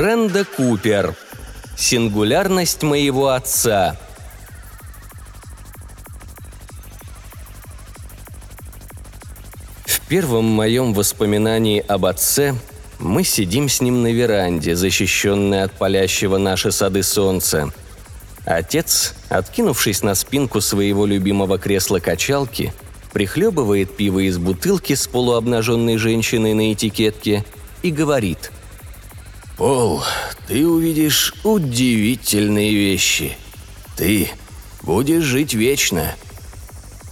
Бренда Купер. Сингулярность моего отца. В первом моем воспоминании об отце мы сидим с ним на веранде, защищенной от палящего наши сады солнца. Отец, откинувшись на спинку своего любимого кресла-качалки, прихлебывает пиво из бутылки с полуобнаженной женщиной на этикетке и говорит – Пол, ты увидишь удивительные вещи. Ты будешь жить вечно.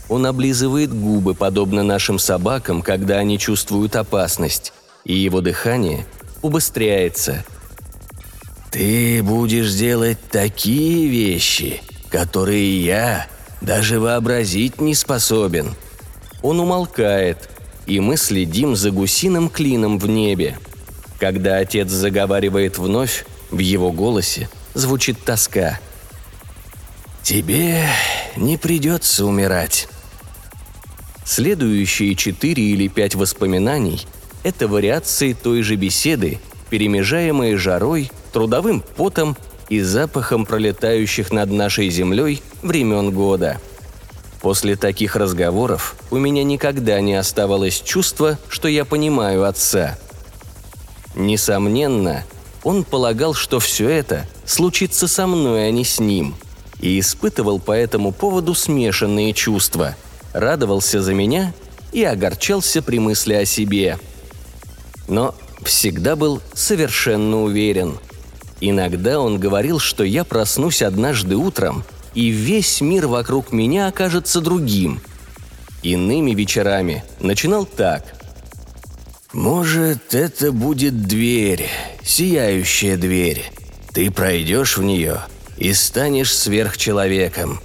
Он облизывает губы, подобно нашим собакам, когда они чувствуют опасность, и его дыхание убыстряется. Ты будешь делать такие вещи, которые я даже вообразить не способен. Он умолкает, и мы следим за гусиным клином в небе – когда отец заговаривает вновь, в его голосе звучит тоска. «Тебе не придется умирать». Следующие четыре или пять воспоминаний – это вариации той же беседы, перемежаемые жарой, трудовым потом и запахом пролетающих над нашей землей времен года. После таких разговоров у меня никогда не оставалось чувства, что я понимаю отца – Несомненно, он полагал, что все это случится со мной, а не с ним, и испытывал по этому поводу смешанные чувства. Радовался за меня и огорчался при мысли о себе. Но всегда был совершенно уверен. Иногда он говорил, что я проснусь однажды утром, и весь мир вокруг меня окажется другим. Иными вечерами начинал так – «Может, это будет дверь, сияющая дверь. Ты пройдешь в нее и станешь сверхчеловеком».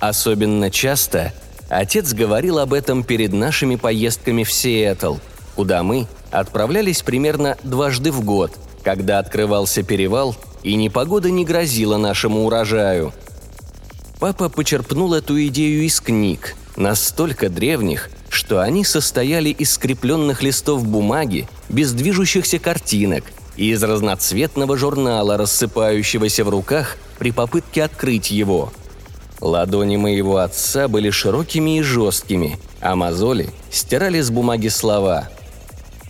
Особенно часто отец говорил об этом перед нашими поездками в Сиэтл, куда мы отправлялись примерно дважды в год, когда открывался перевал и непогода не грозила нашему урожаю. Папа почерпнул эту идею из книг, настолько древних, что они состояли из скрепленных листов бумаги, без движущихся картинок и из разноцветного журнала, рассыпающегося в руках при попытке открыть его. Ладони моего отца были широкими и жесткими, а мозоли стирали с бумаги слова.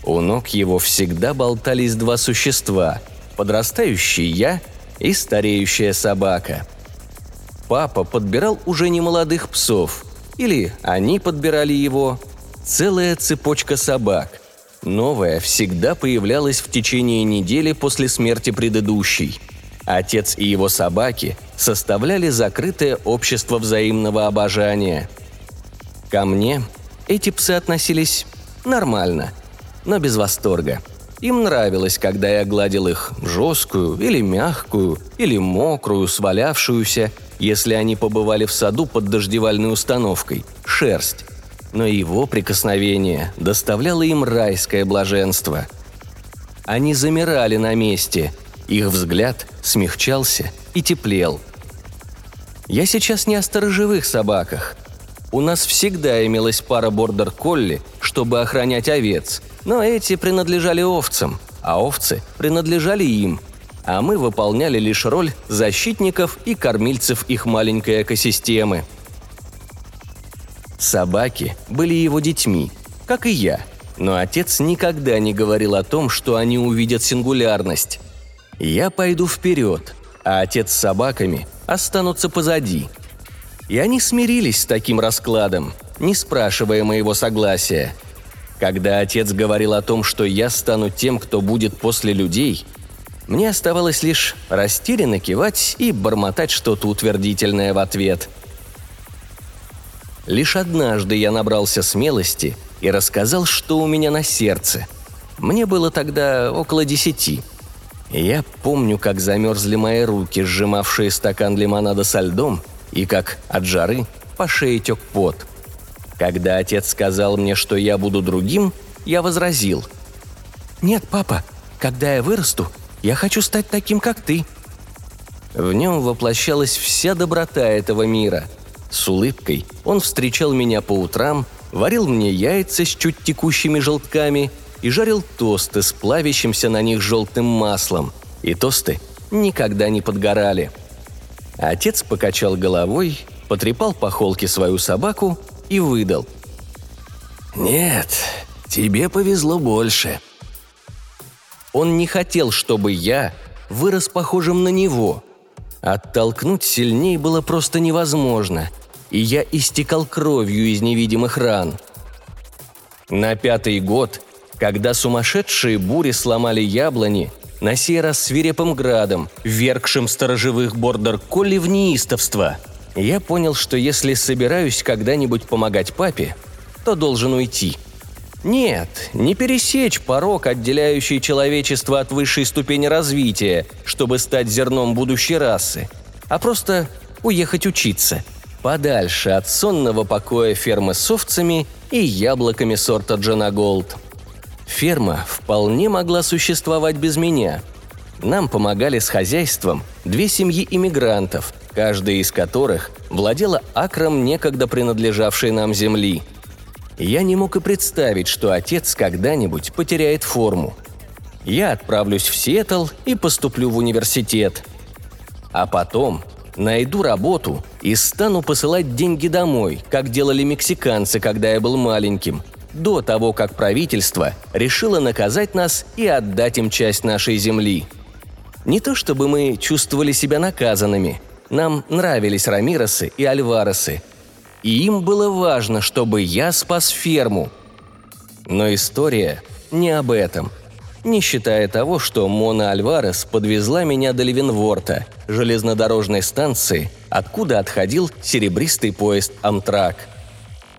У ног его всегда болтались два существа – подрастающий я и стареющая собака. Папа подбирал уже не молодых псов – или они подбирали его. Целая цепочка собак. Новая всегда появлялась в течение недели после смерти предыдущей. Отец и его собаки составляли закрытое общество взаимного обожания. Ко мне эти псы относились нормально, но без восторга. Им нравилось, когда я гладил их жесткую или мягкую, или мокрую, свалявшуюся – если они побывали в саду под дождевальной установкой – шерсть. Но его прикосновение доставляло им райское блаженство. Они замирали на месте, их взгляд смягчался и теплел. Я сейчас не о сторожевых собаках. У нас всегда имелась пара бордер-колли, чтобы охранять овец, но эти принадлежали овцам, а овцы принадлежали им – а мы выполняли лишь роль защитников и кормильцев их маленькой экосистемы. Собаки были его детьми, как и я, но отец никогда не говорил о том, что они увидят сингулярность. Я пойду вперед, а отец с собаками останутся позади. И они смирились с таким раскладом, не спрашивая моего согласия. Когда отец говорил о том, что я стану тем, кто будет после людей – мне оставалось лишь растерянно кивать и бормотать что-то утвердительное в ответ. Лишь однажды я набрался смелости и рассказал, что у меня на сердце. Мне было тогда около десяти. Я помню, как замерзли мои руки, сжимавшие стакан лимонада со льдом, и как от жары по шее тек пот. Когда отец сказал мне, что я буду другим, я возразил. «Нет, папа, когда я вырасту, я хочу стать таким, как ты». В нем воплощалась вся доброта этого мира. С улыбкой он встречал меня по утрам, варил мне яйца с чуть текущими желтками и жарил тосты с плавящимся на них желтым маслом, и тосты никогда не подгорали. Отец покачал головой, потрепал по холке свою собаку и выдал. «Нет, тебе повезло больше». Он не хотел, чтобы я вырос похожим на него. Оттолкнуть сильнее было просто невозможно, и я истекал кровью из невидимых ран. На пятый год, когда сумасшедшие бури сломали яблони, на сей раз свирепым градом, вергшим сторожевых бордер-колли в неистовство, я понял, что если собираюсь когда-нибудь помогать папе, то должен уйти – нет, не пересечь порог, отделяющий человечество от высшей ступени развития, чтобы стать зерном будущей расы, а просто уехать учиться. Подальше от сонного покоя фермы с овцами и яблоками сорта Джона Голд. Ферма вполне могла существовать без меня. Нам помогали с хозяйством две семьи иммигрантов, каждая из которых владела акром некогда принадлежавшей нам земли – я не мог и представить, что отец когда-нибудь потеряет форму. Я отправлюсь в Сиэтл и поступлю в университет. А потом найду работу и стану посылать деньги домой, как делали мексиканцы, когда я был маленьким, до того, как правительство решило наказать нас и отдать им часть нашей земли. Не то чтобы мы чувствовали себя наказанными. Нам нравились Рамиросы и Альваресы – и им было важно, чтобы я спас ферму. Но история не об этом. Не считая того, что Мона Альварес подвезла меня до Левенворта, железнодорожной станции, откуда отходил серебристый поезд «Амтрак».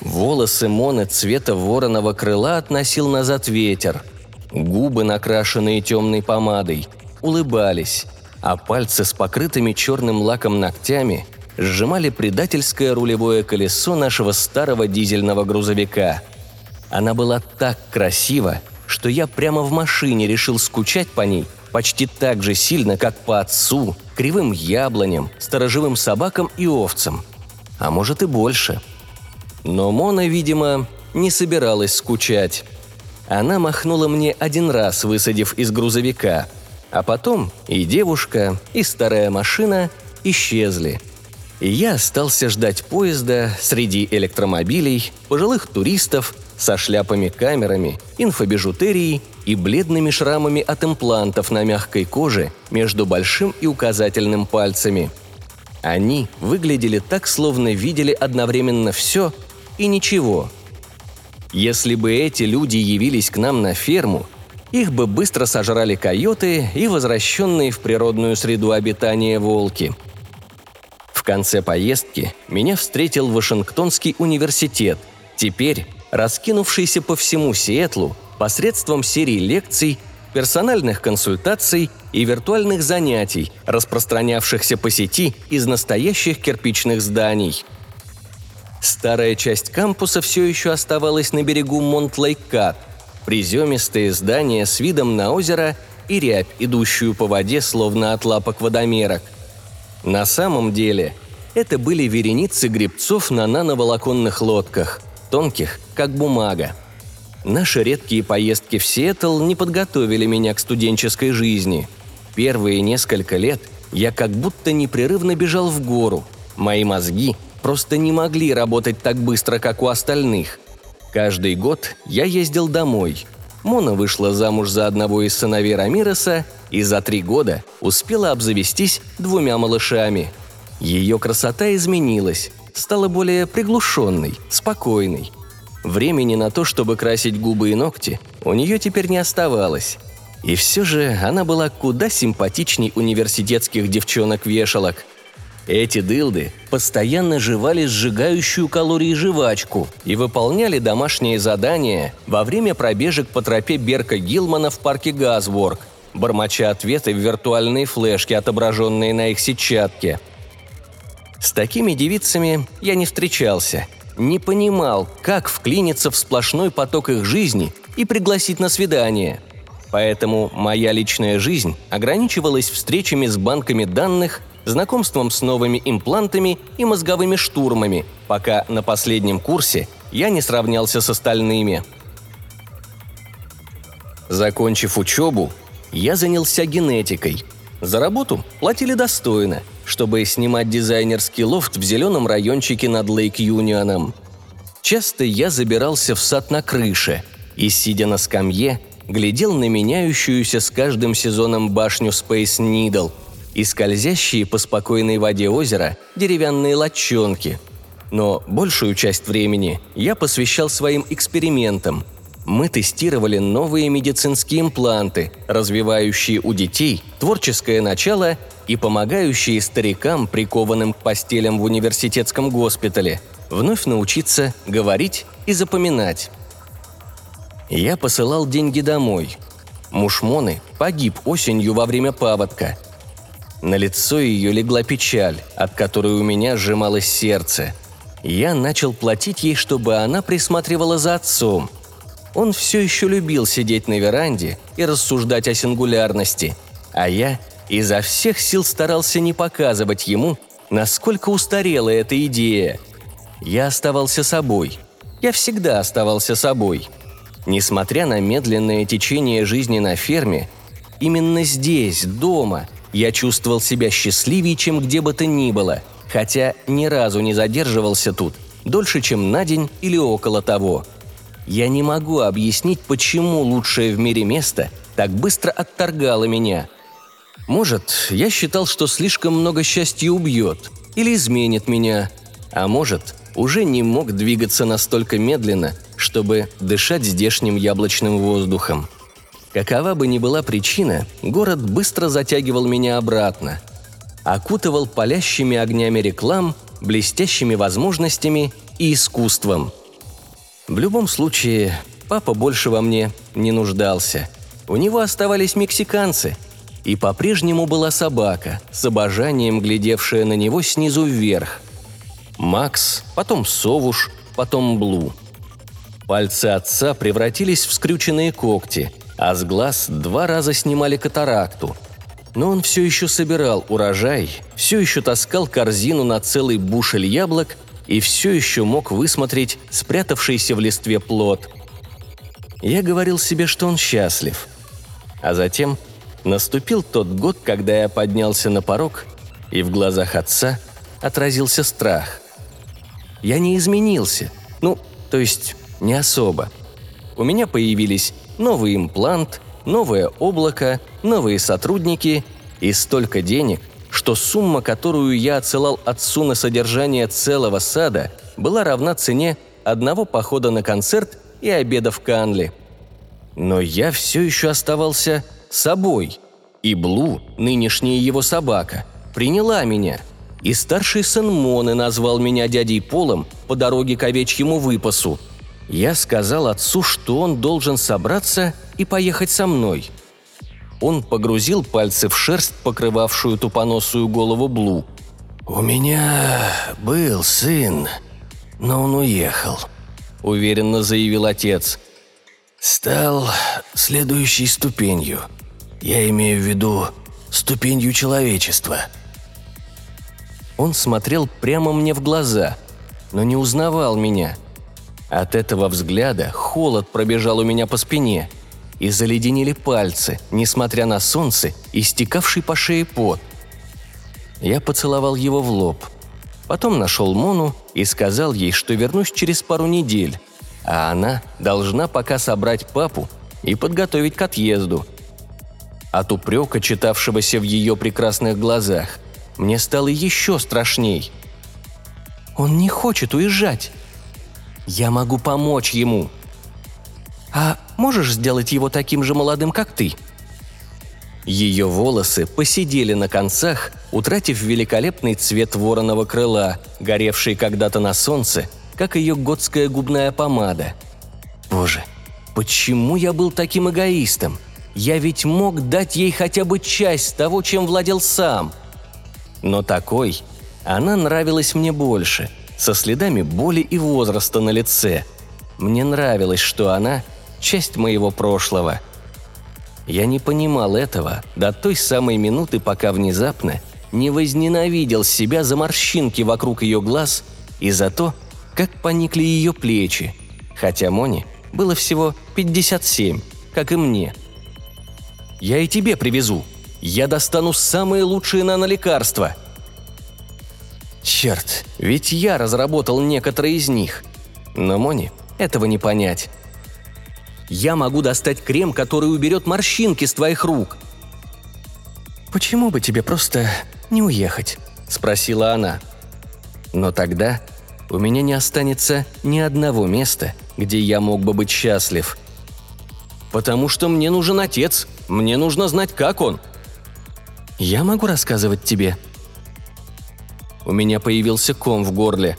Волосы Моны цвета вороного крыла относил назад ветер. Губы, накрашенные темной помадой, улыбались, а пальцы с покрытыми черным лаком ногтями – сжимали предательское рулевое колесо нашего старого дизельного грузовика. Она была так красива, что я прямо в машине решил скучать по ней почти так же сильно, как по отцу, кривым яблоням, сторожевым собакам и овцам. А может и больше. Но Мона, видимо, не собиралась скучать. Она махнула мне один раз, высадив из грузовика, а потом и девушка, и старая машина исчезли – и я остался ждать поезда среди электромобилей, пожилых туристов со шляпами-камерами, инфобижутерией и бледными шрамами от имплантов на мягкой коже между большим и указательным пальцами. Они выглядели так, словно видели одновременно все и ничего. Если бы эти люди явились к нам на ферму, их бы быстро сожрали койоты и возвращенные в природную среду обитания волки – конце поездки меня встретил Вашингтонский университет, теперь раскинувшийся по всему Сиэтлу посредством серии лекций, персональных консультаций и виртуальных занятий, распространявшихся по сети из настоящих кирпичных зданий. Старая часть кампуса все еще оставалась на берегу Монтлейк-Кат, приземистые здания с видом на озеро и рябь, идущую по воде, словно от лапок водомерок – на самом деле, это были вереницы гребцов на нановолоконных лодках, тонких, как бумага. Наши редкие поездки в Сиэтл не подготовили меня к студенческой жизни. Первые несколько лет я как будто непрерывно бежал в гору. Мои мозги просто не могли работать так быстро, как у остальных. Каждый год я ездил домой. Мона вышла замуж за одного из сыновей Рамиреса и за три года успела обзавестись двумя малышами. Ее красота изменилась, стала более приглушенной, спокойной. Времени на то, чтобы красить губы и ногти, у нее теперь не оставалось. И все же она была куда симпатичней университетских девчонок-вешалок. Эти дылды постоянно жевали сжигающую калории жвачку и выполняли домашние задания во время пробежек по тропе Берка Гилмана в парке Газворк – бормоча ответы в виртуальные флешки, отображенные на их сетчатке. С такими девицами я не встречался, не понимал, как вклиниться в сплошной поток их жизни и пригласить на свидание. Поэтому моя личная жизнь ограничивалась встречами с банками данных, знакомством с новыми имплантами и мозговыми штурмами, пока на последнем курсе я не сравнялся с остальными. Закончив учебу, я занялся генетикой. За работу платили достойно, чтобы снимать дизайнерский лофт в зеленом райончике над Лейк-Юнионом. Часто я забирался в сад на крыше и, сидя на скамье, глядел на меняющуюся с каждым сезоном башню Space Needle и скользящие по спокойной воде озера деревянные лодчонки. Но большую часть времени я посвящал своим экспериментам. Мы тестировали новые медицинские импланты, развивающие у детей творческое начало и помогающие старикам, прикованным к постелям в университетском госпитале, вновь научиться говорить и запоминать. Я посылал деньги домой. Муж Моны погиб осенью во время паводка. На лицо ее легла печаль, от которой у меня сжималось сердце. Я начал платить ей, чтобы она присматривала за отцом. Он все еще любил сидеть на веранде и рассуждать о сингулярности, а я изо всех сил старался не показывать ему, насколько устарела эта идея. Я оставался собой. Я всегда оставался собой – Несмотря на медленное течение жизни на ферме, именно здесь, дома, я чувствовал себя счастливее, чем где бы то ни было, хотя ни разу не задерживался тут, дольше, чем на день или около того. Я не могу объяснить, почему лучшее в мире место так быстро отторгало меня. Может, я считал, что слишком много счастья убьет или изменит меня, а может, уже не мог двигаться настолько медленно, чтобы дышать здешним яблочным воздухом. Какова бы ни была причина, город быстро затягивал меня обратно. Окутывал палящими огнями реклам, блестящими возможностями и искусством. В любом случае, папа больше во мне не нуждался. У него оставались мексиканцы. И по-прежнему была собака, с обожанием глядевшая на него снизу вверх – Макс, потом Совуш, потом Блу. Пальцы отца превратились в скрюченные когти, а с глаз два раза снимали катаракту. Но он все еще собирал урожай, все еще таскал корзину на целый бушель яблок и все еще мог высмотреть спрятавшийся в листве плод. Я говорил себе, что он счастлив. А затем наступил тот год, когда я поднялся на порог, и в глазах отца отразился страх – я не изменился. Ну, то есть не особо. У меня появились новый имплант, новое облако, новые сотрудники и столько денег, что сумма, которую я отсылал отцу на содержание целого сада, была равна цене одного похода на концерт и обеда в Канли. Но я все еще оставался собой, и Блу, нынешняя его собака, приняла меня – и старший сын Моны назвал меня дядей Полом по дороге к овечьему выпасу. Я сказал отцу, что он должен собраться и поехать со мной. Он погрузил пальцы в шерсть, покрывавшую тупоносую голову Блу. «У меня был сын, но он уехал», — уверенно заявил отец. «Стал следующей ступенью. Я имею в виду ступенью человечества». Он смотрел прямо мне в глаза, но не узнавал меня. От этого взгляда холод пробежал у меня по спине, и заледенели пальцы, несмотря на солнце и стекавший по шее пот. Я поцеловал его в лоб. Потом нашел Мону и сказал ей, что вернусь через пару недель, а она должна пока собрать папу и подготовить к отъезду. От упрека, читавшегося в ее прекрасных глазах – мне стало еще страшней. Он не хочет уезжать. Я могу помочь ему. А можешь сделать его таким же молодым, как ты?» Ее волосы посидели на концах, утратив великолепный цвет вороного крыла, горевший когда-то на солнце, как ее готская губная помада. Боже, почему я был таким эгоистом? Я ведь мог дать ей хотя бы часть того, чем владел сам – но такой она нравилась мне больше, со следами боли и возраста на лице. Мне нравилось, что она – часть моего прошлого. Я не понимал этого до той самой минуты, пока внезапно не возненавидел себя за морщинки вокруг ее глаз и за то, как поникли ее плечи, хотя Моне было всего 57, как и мне. Я и тебе привезу. Я достану самые лучшие нанолекарства». Черт, ведь я разработал некоторые из них. Но Мони этого не понять. Я могу достать крем, который уберет морщинки с твоих рук. «Почему бы тебе просто не уехать?» – спросила она. Но тогда у меня не останется ни одного места, где я мог бы быть счастлив. Потому что мне нужен отец, мне нужно знать, как он. Я могу рассказывать тебе. У меня появился ком в горле.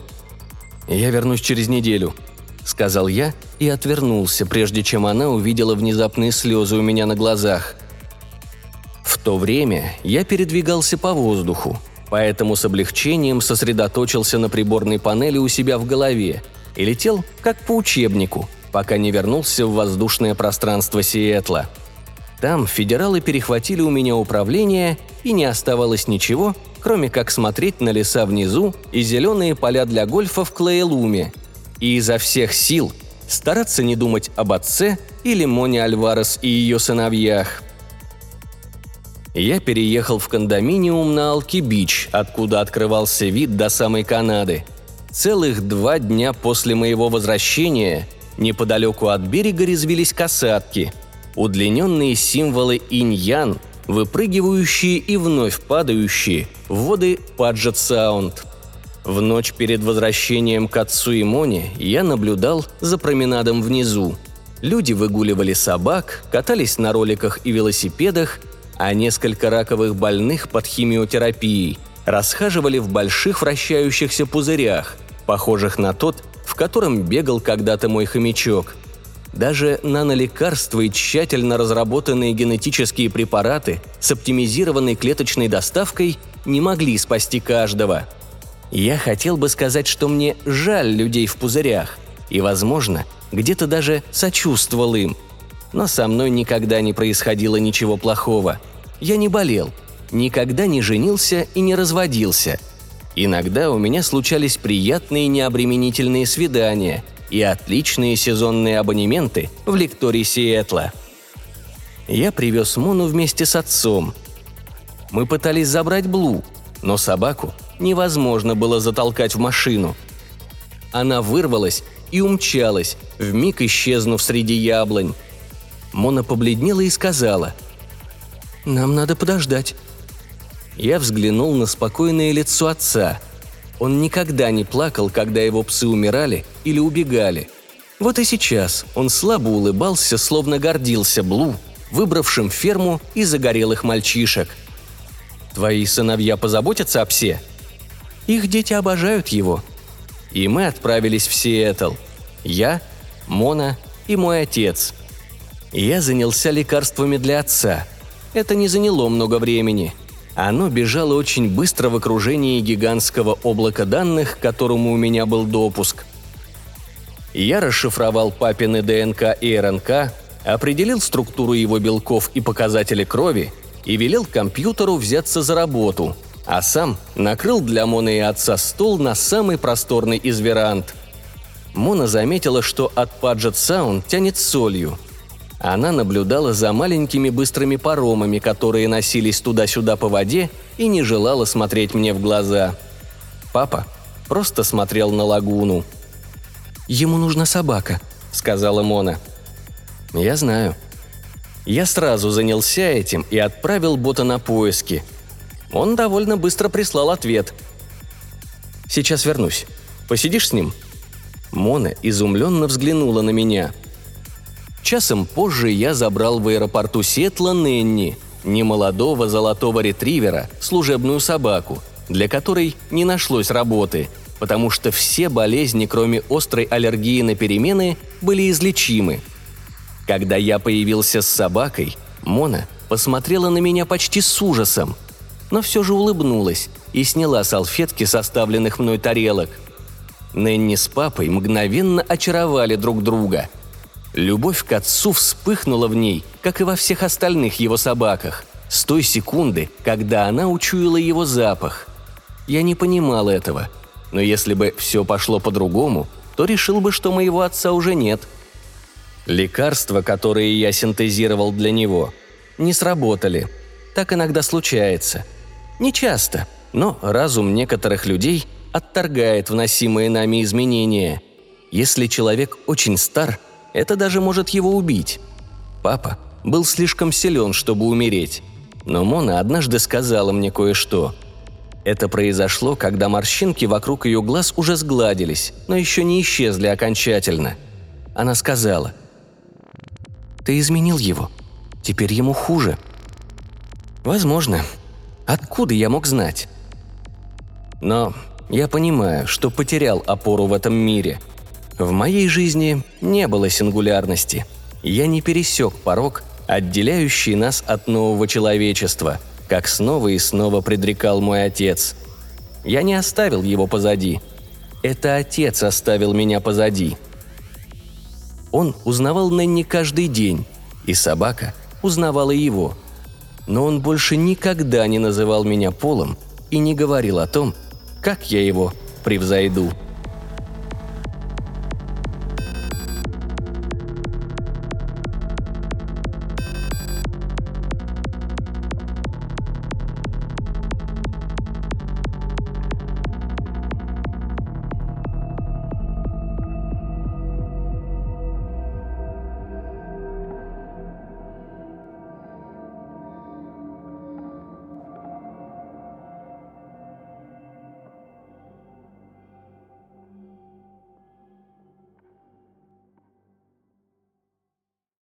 Я вернусь через неделю, сказал я и отвернулся, прежде чем она увидела внезапные слезы у меня на глазах. В то время я передвигался по воздуху, поэтому с облегчением сосредоточился на приборной панели у себя в голове и летел как по учебнику, пока не вернулся в воздушное пространство Сиэтла. Там федералы перехватили у меня управление, и не оставалось ничего, кроме как смотреть на леса внизу и зеленые поля для гольфа в Клейлуме, и изо всех сил стараться не думать об отце или Моне Альварес и ее сыновьях – я переехал в кондоминиум на Алки-Бич, откуда открывался вид до самой Канады. Целых два дня после моего возвращения неподалеку от берега резвились касатки, удлиненные символы инь-ян, выпрыгивающие и вновь падающие в воды Паджет Саунд. В ночь перед возвращением к отцу и Моне я наблюдал за променадом внизу. Люди выгуливали собак, катались на роликах и велосипедах – а несколько раковых больных под химиотерапией расхаживали в больших вращающихся пузырях, похожих на тот, в котором бегал когда-то мой хомячок. Даже нанолекарства и тщательно разработанные генетические препараты с оптимизированной клеточной доставкой не могли спасти каждого. Я хотел бы сказать, что мне жаль людей в пузырях, и, возможно, где-то даже сочувствовал им. Но со мной никогда не происходило ничего плохого – я не болел, никогда не женился и не разводился. Иногда у меня случались приятные необременительные свидания и отличные сезонные абонементы в лектории Сиэтла. Я привез Мону вместе с отцом. Мы пытались забрать Блу, но собаку невозможно было затолкать в машину. Она вырвалась и умчалась, вмиг исчезнув среди яблонь. Мона побледнела и сказала – нам надо подождать». Я взглянул на спокойное лицо отца. Он никогда не плакал, когда его псы умирали или убегали. Вот и сейчас он слабо улыбался, словно гордился Блу, выбравшим ферму и загорелых мальчишек. «Твои сыновья позаботятся о псе?» «Их дети обожают его». И мы отправились в Сиэтл. Я, Мона и мой отец. Я занялся лекарствами для отца – это не заняло много времени. Оно бежало очень быстро в окружении гигантского облака данных, к которому у меня был допуск. Я расшифровал папины ДНК и РНК, определил структуру его белков и показатели крови и велел компьютеру взяться за работу, а сам накрыл для Моны и отца стол на самый просторный из веранд. Мона заметила, что от Паджет Саунд тянет солью – она наблюдала за маленькими быстрыми паромами, которые носились туда-сюда по воде, и не желала смотреть мне в глаза. Папа просто смотрел на лагуну. «Ему нужна собака», — сказала Мона. «Я знаю». Я сразу занялся этим и отправил бота на поиски. Он довольно быстро прислал ответ. «Сейчас вернусь. Посидишь с ним?» Мона изумленно взглянула на меня — Часом позже я забрал в аэропорту Сетла Ненни, немолодого золотого ретривера, служебную собаку, для которой не нашлось работы, потому что все болезни, кроме острой аллергии на перемены, были излечимы. Когда я появился с собакой, Мона посмотрела на меня почти с ужасом, но все же улыбнулась и сняла салфетки составленных мной тарелок. Ненни с папой мгновенно очаровали друг друга – Любовь к отцу вспыхнула в ней, как и во всех остальных его собаках, с той секунды, когда она учуяла его запах. Я не понимал этого, но если бы все пошло по-другому, то решил бы, что моего отца уже нет. Лекарства, которые я синтезировал для него, не сработали. Так иногда случается. Не часто, но разум некоторых людей отторгает вносимые нами изменения. Если человек очень стар, это даже может его убить. Папа был слишком силен, чтобы умереть. Но Мона однажды сказала мне кое-что. Это произошло, когда морщинки вокруг ее глаз уже сгладились, но еще не исчезли окончательно. Она сказала, «Ты изменил его. Теперь ему хуже». «Возможно. Откуда я мог знать?» Но я понимаю, что потерял опору в этом мире. В моей жизни не было сингулярности. Я не пересек порог, отделяющий нас от нового человечества, как снова и снова предрекал мой отец. Я не оставил его позади. Это отец оставил меня позади. Он узнавал Нэнни каждый день, и собака узнавала его. Но он больше никогда не называл меня Полом и не говорил о том, как я его превзойду.